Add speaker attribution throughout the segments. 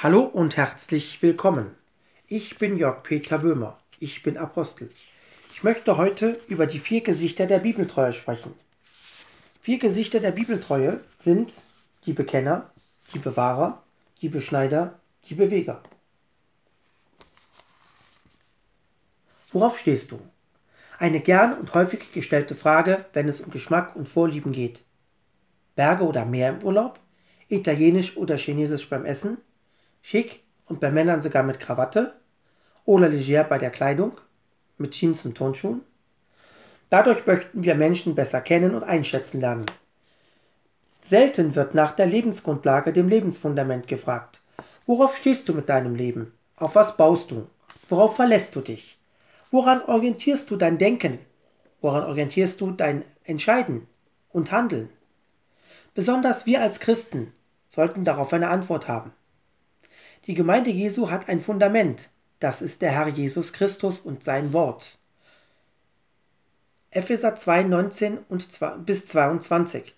Speaker 1: Hallo und herzlich willkommen. Ich bin Jörg Peter Böhmer. Ich bin Apostel. Ich möchte heute über die vier Gesichter der Bibeltreue sprechen. Vier Gesichter der Bibeltreue sind die Bekenner, die Bewahrer, die Beschneider, die Beweger. Worauf stehst du? Eine gern und häufig gestellte Frage, wenn es um Geschmack und Vorlieben geht. Berge oder Meer im Urlaub? Italienisch oder Chinesisch beim Essen? Schick und bei Männern sogar mit Krawatte? Oder leger bei der Kleidung? Mit Jeans und Turnschuhen? Dadurch möchten wir Menschen besser kennen und einschätzen lernen. Selten wird nach der Lebensgrundlage, dem Lebensfundament gefragt. Worauf stehst du mit deinem Leben? Auf was baust du? Worauf verlässt du dich? Woran orientierst du dein Denken? Woran orientierst du dein Entscheiden und Handeln? Besonders wir als Christen sollten darauf eine Antwort haben. Die Gemeinde Jesu hat ein Fundament, das ist der Herr Jesus Christus und sein Wort. Epheser 2, 19 und 2, bis 22.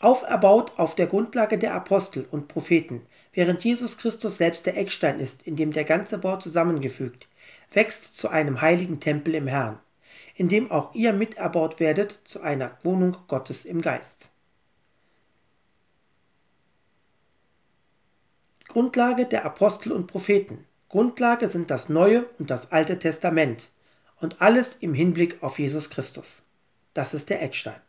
Speaker 1: Auferbaut auf der Grundlage der Apostel und Propheten, während Jesus Christus selbst der Eckstein ist, in dem der ganze Bau zusammengefügt, wächst zu einem heiligen Tempel im Herrn, in dem auch ihr miterbaut werdet zu einer Wohnung Gottes im Geist. Grundlage der Apostel und Propheten. Grundlage sind das Neue und das Alte Testament und alles im Hinblick auf Jesus Christus. Das ist der Eckstein.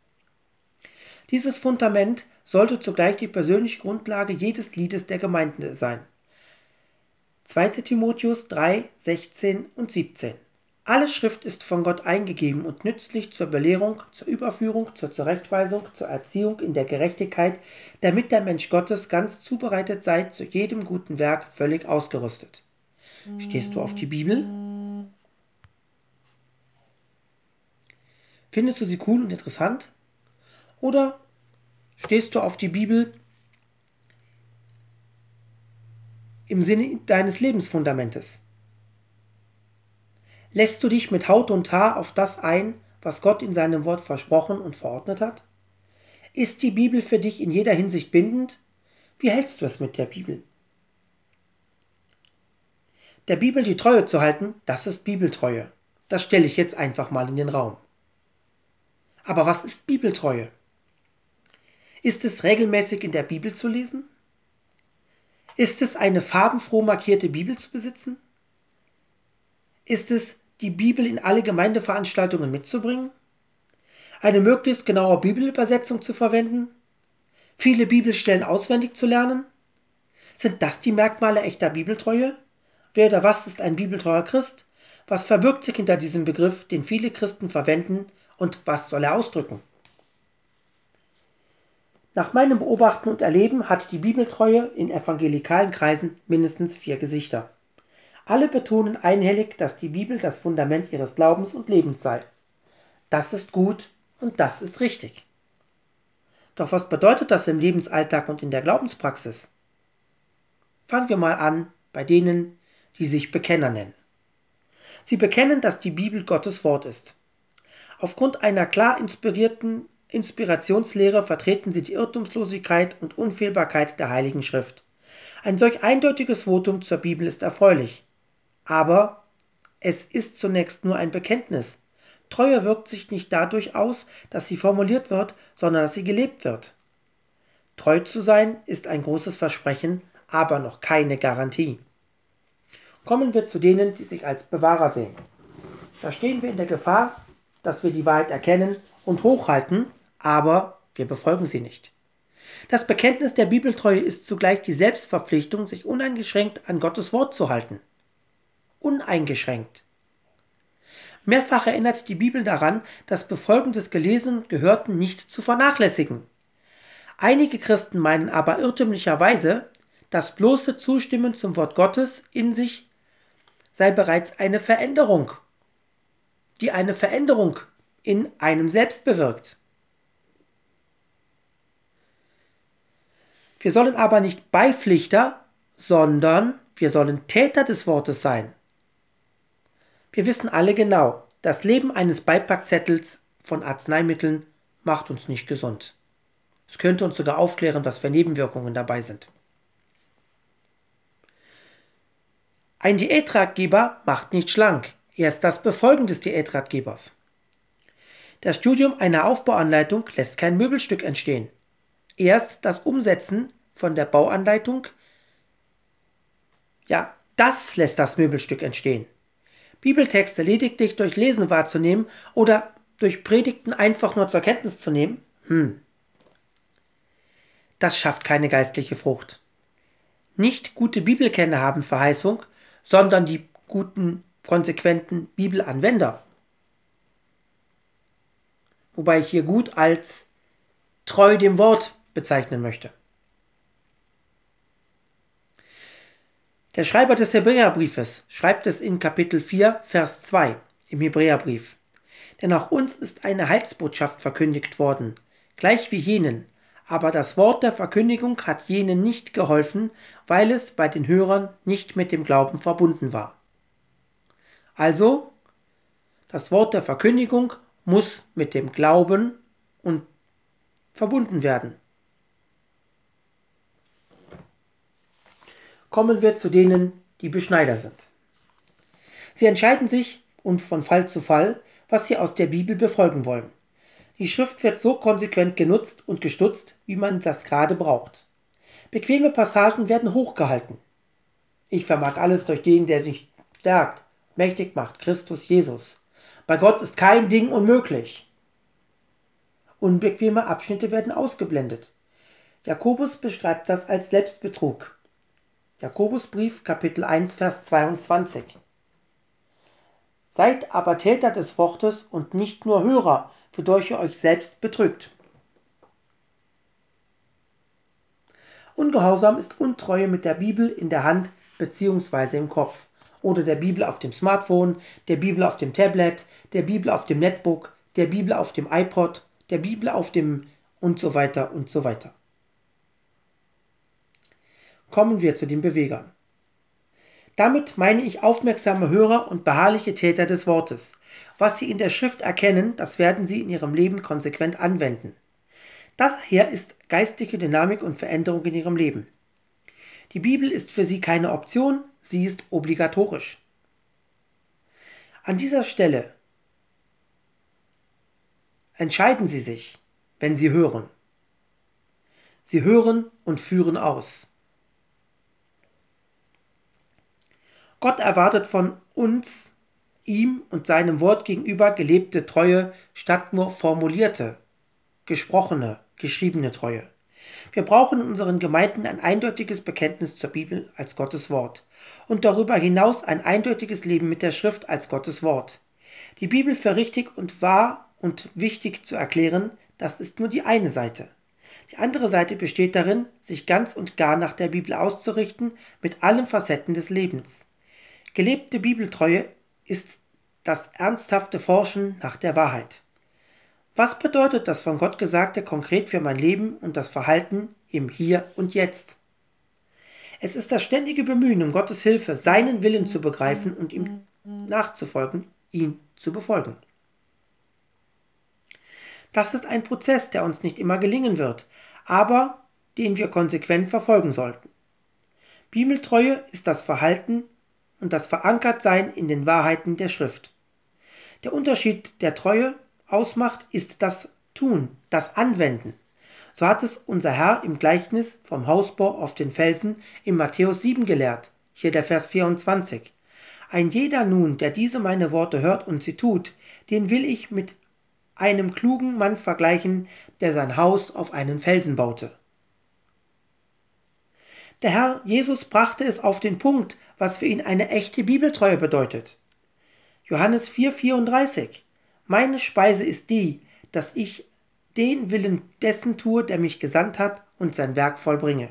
Speaker 1: Dieses Fundament sollte zugleich die persönliche Grundlage jedes Liedes der Gemeinde sein. 2. Timotheus 3, 16 und 17. Alle Schrift ist von Gott eingegeben und nützlich zur Belehrung, zur Überführung, zur Zurechtweisung, zur Erziehung in der Gerechtigkeit, damit der Mensch Gottes ganz zubereitet sei, zu jedem guten Werk völlig ausgerüstet. Stehst du auf die Bibel? Findest du sie cool und interessant? Oder stehst du auf die Bibel im Sinne deines Lebensfundamentes? Lässt du dich mit Haut und Haar auf das ein, was Gott in seinem Wort versprochen und verordnet hat? Ist die Bibel für dich in jeder Hinsicht bindend? Wie hältst du es mit der Bibel? Der Bibel die Treue zu halten, das ist Bibeltreue. Das stelle ich jetzt einfach mal in den Raum. Aber was ist Bibeltreue? Ist es regelmäßig in der Bibel zu lesen? Ist es eine farbenfroh markierte Bibel zu besitzen? Ist es die Bibel in alle Gemeindeveranstaltungen mitzubringen? Eine möglichst genaue Bibelübersetzung zu verwenden? Viele Bibelstellen auswendig zu lernen? Sind das die Merkmale echter Bibeltreue? Wer oder was ist ein bibeltreuer Christ? Was verbirgt sich hinter diesem Begriff, den viele Christen verwenden und was soll er ausdrücken? Nach meinem Beobachten und Erleben hat die Bibeltreue in evangelikalen Kreisen mindestens vier Gesichter. Alle betonen einhellig, dass die Bibel das Fundament ihres Glaubens und Lebens sei. Das ist gut und das ist richtig. Doch was bedeutet das im Lebensalltag und in der Glaubenspraxis? Fangen wir mal an bei denen, die sich Bekenner nennen. Sie bekennen, dass die Bibel Gottes Wort ist. Aufgrund einer klar inspirierten Inspirationslehre vertreten sie die Irrtumslosigkeit und Unfehlbarkeit der Heiligen Schrift. Ein solch eindeutiges Votum zur Bibel ist erfreulich. Aber es ist zunächst nur ein Bekenntnis. Treue wirkt sich nicht dadurch aus, dass sie formuliert wird, sondern dass sie gelebt wird. Treu zu sein ist ein großes Versprechen, aber noch keine Garantie. Kommen wir zu denen, die sich als Bewahrer sehen. Da stehen wir in der Gefahr, dass wir die Wahrheit erkennen und hochhalten, aber wir befolgen sie nicht. Das Bekenntnis der Bibeltreue ist zugleich die Selbstverpflichtung, sich uneingeschränkt an Gottes Wort zu halten uneingeschränkt. Mehrfach erinnert die Bibel daran, das Befolgen des Gelesenen und Gehörten nicht zu vernachlässigen. Einige Christen meinen aber irrtümlicherweise, das bloße Zustimmen zum Wort Gottes in sich sei bereits eine Veränderung, die eine Veränderung in einem selbst bewirkt. Wir sollen aber nicht Beipflichter, sondern wir sollen Täter des Wortes sein. Wir wissen alle genau, das Leben eines Beipackzettels von Arzneimitteln macht uns nicht gesund. Es könnte uns sogar aufklären, was für Nebenwirkungen dabei sind. Ein Diätratgeber macht nicht schlank, erst das Befolgen des Diätratgebers. Das Studium einer Aufbauanleitung lässt kein Möbelstück entstehen. Erst das Umsetzen von der Bauanleitung, ja, das lässt das Möbelstück entstehen. Bibeltexte lediglich durch Lesen wahrzunehmen oder durch Predigten einfach nur zur Kenntnis zu nehmen, hm, das schafft keine geistliche Frucht. Nicht gute Bibelkenner haben Verheißung, sondern die guten, konsequenten Bibelanwender. Wobei ich hier gut als treu dem Wort bezeichnen möchte. Der Schreiber des Hebräerbriefes schreibt es in Kapitel 4, Vers 2 im Hebräerbrief. Denn auch uns ist eine Heilsbotschaft verkündigt worden, gleich wie jenen, aber das Wort der Verkündigung hat jenen nicht geholfen, weil es bei den Hörern nicht mit dem Glauben verbunden war. Also, das Wort der Verkündigung muss mit dem Glauben und verbunden werden. Kommen wir zu denen, die Beschneider sind. Sie entscheiden sich und von Fall zu Fall, was sie aus der Bibel befolgen wollen. Die Schrift wird so konsequent genutzt und gestutzt, wie man das gerade braucht. Bequeme Passagen werden hochgehalten. Ich vermag alles durch den, der sich stärkt, mächtig macht, Christus Jesus. Bei Gott ist kein Ding unmöglich. Unbequeme Abschnitte werden ausgeblendet. Jakobus beschreibt das als Selbstbetrug. Jakobusbrief Kapitel 1 Vers 22 Seid aber Täter des Wortes und nicht nur Hörer, wodurch ihr euch selbst betrügt. Ungehorsam ist Untreue mit der Bibel in der Hand bzw. im Kopf oder der Bibel auf dem Smartphone, der Bibel auf dem Tablet, der Bibel auf dem Netbook, der Bibel auf dem iPod, der Bibel auf dem und so weiter und so weiter. Kommen wir zu den Bewegern. Damit meine ich aufmerksame Hörer und beharrliche Täter des Wortes. Was sie in der Schrift erkennen, das werden sie in ihrem Leben konsequent anwenden. Daher ist geistige Dynamik und Veränderung in ihrem Leben. Die Bibel ist für sie keine Option, sie ist obligatorisch. An dieser Stelle entscheiden sie sich, wenn sie hören. Sie hören und führen aus. Gott erwartet von uns, ihm und seinem Wort gegenüber gelebte Treue statt nur formulierte, gesprochene, geschriebene Treue. Wir brauchen in unseren Gemeinden ein eindeutiges Bekenntnis zur Bibel als Gottes Wort und darüber hinaus ein eindeutiges Leben mit der Schrift als Gottes Wort. Die Bibel für richtig und wahr und wichtig zu erklären, das ist nur die eine Seite. Die andere Seite besteht darin, sich ganz und gar nach der Bibel auszurichten mit allen Facetten des Lebens. Gelebte Bibeltreue ist das ernsthafte Forschen nach der Wahrheit. Was bedeutet das von Gott Gesagte konkret für mein Leben und das Verhalten im Hier und Jetzt? Es ist das ständige Bemühen um Gottes Hilfe, seinen Willen zu begreifen und ihm nachzufolgen, ihn zu befolgen. Das ist ein Prozess, der uns nicht immer gelingen wird, aber den wir konsequent verfolgen sollten. Bibeltreue ist das Verhalten und das Verankertsein in den Wahrheiten der Schrift. Der Unterschied der Treue ausmacht, ist das Tun, das Anwenden. So hat es unser Herr im Gleichnis vom Hausbau auf den Felsen in Matthäus 7 gelehrt, hier der Vers 24. Ein jeder nun, der diese meine Worte hört und sie tut, den will ich mit einem klugen Mann vergleichen, der sein Haus auf einen Felsen baute. Der Herr Jesus brachte es auf den Punkt, was für ihn eine echte Bibeltreue bedeutet. Johannes 4:34 Meine Speise ist die, dass ich den Willen dessen tue, der mich gesandt hat und sein Werk vollbringe.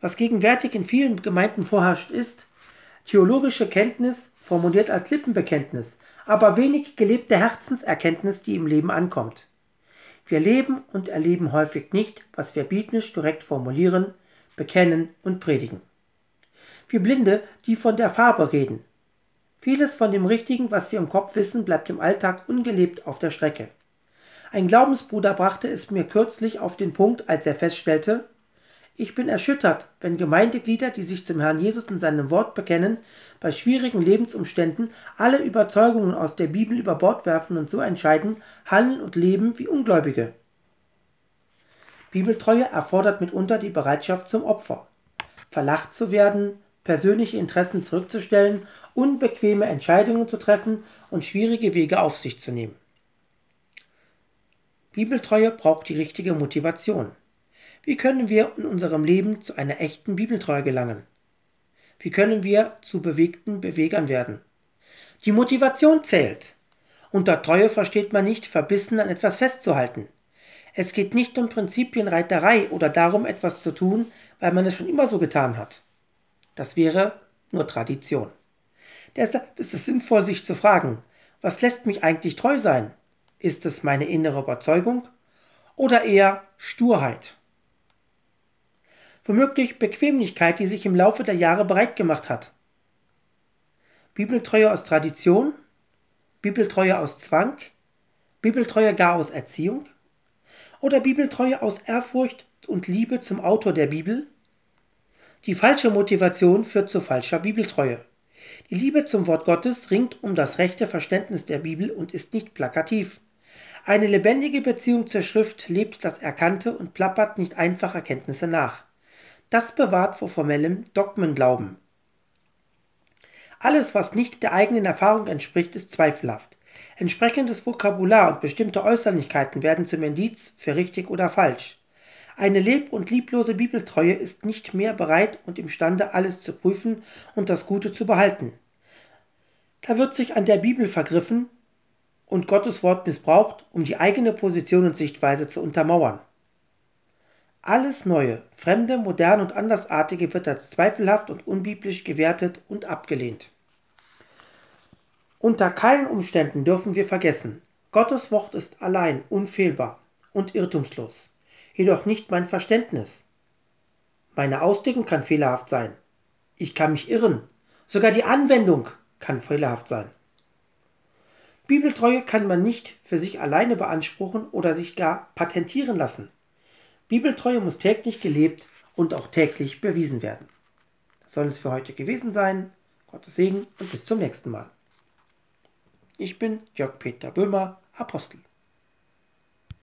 Speaker 1: Was gegenwärtig in vielen Gemeinden vorherrscht, ist theologische Kenntnis, formuliert als Lippenbekenntnis, aber wenig gelebte Herzenserkenntnis, die im Leben ankommt. Wir leben und erleben häufig nicht, was wir biblisch korrekt formulieren, bekennen und predigen. Wie Blinde, die von der Farbe reden. Vieles von dem Richtigen, was wir im Kopf wissen, bleibt im Alltag ungelebt auf der Strecke. Ein Glaubensbruder brachte es mir kürzlich auf den Punkt, als er feststellte, Ich bin erschüttert, wenn Gemeindeglieder, die sich zum Herrn Jesus und seinem Wort bekennen, bei schwierigen Lebensumständen alle Überzeugungen aus der Bibel über Bord werfen und so entscheiden, handeln und leben wie Ungläubige. Bibeltreue erfordert mitunter die Bereitschaft zum Opfer. Verlacht zu werden, persönliche Interessen zurückzustellen, unbequeme Entscheidungen zu treffen und schwierige Wege auf sich zu nehmen. Bibeltreue braucht die richtige Motivation. Wie können wir in unserem Leben zu einer echten Bibeltreue gelangen? Wie können wir zu bewegten Bewegern werden? Die Motivation zählt. Unter Treue versteht man nicht, verbissen an etwas festzuhalten. Es geht nicht um Prinzipienreiterei oder darum, etwas zu tun, weil man es schon immer so getan hat. Das wäre nur Tradition. Deshalb ist es sinnvoll, sich zu fragen, was lässt mich eigentlich treu sein? Ist es meine innere Überzeugung oder eher Sturheit? womöglich Bequemlichkeit, die sich im Laufe der Jahre bereit gemacht hat. Bibeltreue aus Tradition, Bibeltreue aus Zwang, Bibeltreue gar aus Erziehung oder Bibeltreue aus Ehrfurcht und Liebe zum Autor der Bibel? Die falsche Motivation führt zu falscher Bibeltreue. Die Liebe zum Wort Gottes ringt um das rechte Verständnis der Bibel und ist nicht plakativ. Eine lebendige Beziehung zur Schrift lebt das Erkannte und plappert nicht einfach Erkenntnisse nach. Das bewahrt vor formellem Dogmenglauben. Alles, was nicht der eigenen Erfahrung entspricht, ist zweifelhaft. Entsprechendes Vokabular und bestimmte Äußerlichkeiten werden zum Indiz für richtig oder falsch. Eine leb- und lieblose Bibeltreue ist nicht mehr bereit und imstande, alles zu prüfen und das Gute zu behalten. Da wird sich an der Bibel vergriffen und Gottes Wort missbraucht, um die eigene Position und Sichtweise zu untermauern. Alles Neue, Fremde, Moderne und Andersartige wird als zweifelhaft und unbiblisch gewertet und abgelehnt. Unter keinen Umständen dürfen wir vergessen, Gottes Wort ist allein unfehlbar und irrtumslos, jedoch nicht mein Verständnis. Meine Auslegung kann fehlerhaft sein. Ich kann mich irren. Sogar die Anwendung kann fehlerhaft sein. Bibeltreue kann man nicht für sich alleine beanspruchen oder sich gar patentieren lassen. Bibeltreue muss täglich gelebt und auch täglich bewiesen werden. Das soll es für heute gewesen sein. Gottes Segen und bis zum nächsten Mal. Ich bin Jörg Peter Böhmer, Apostel.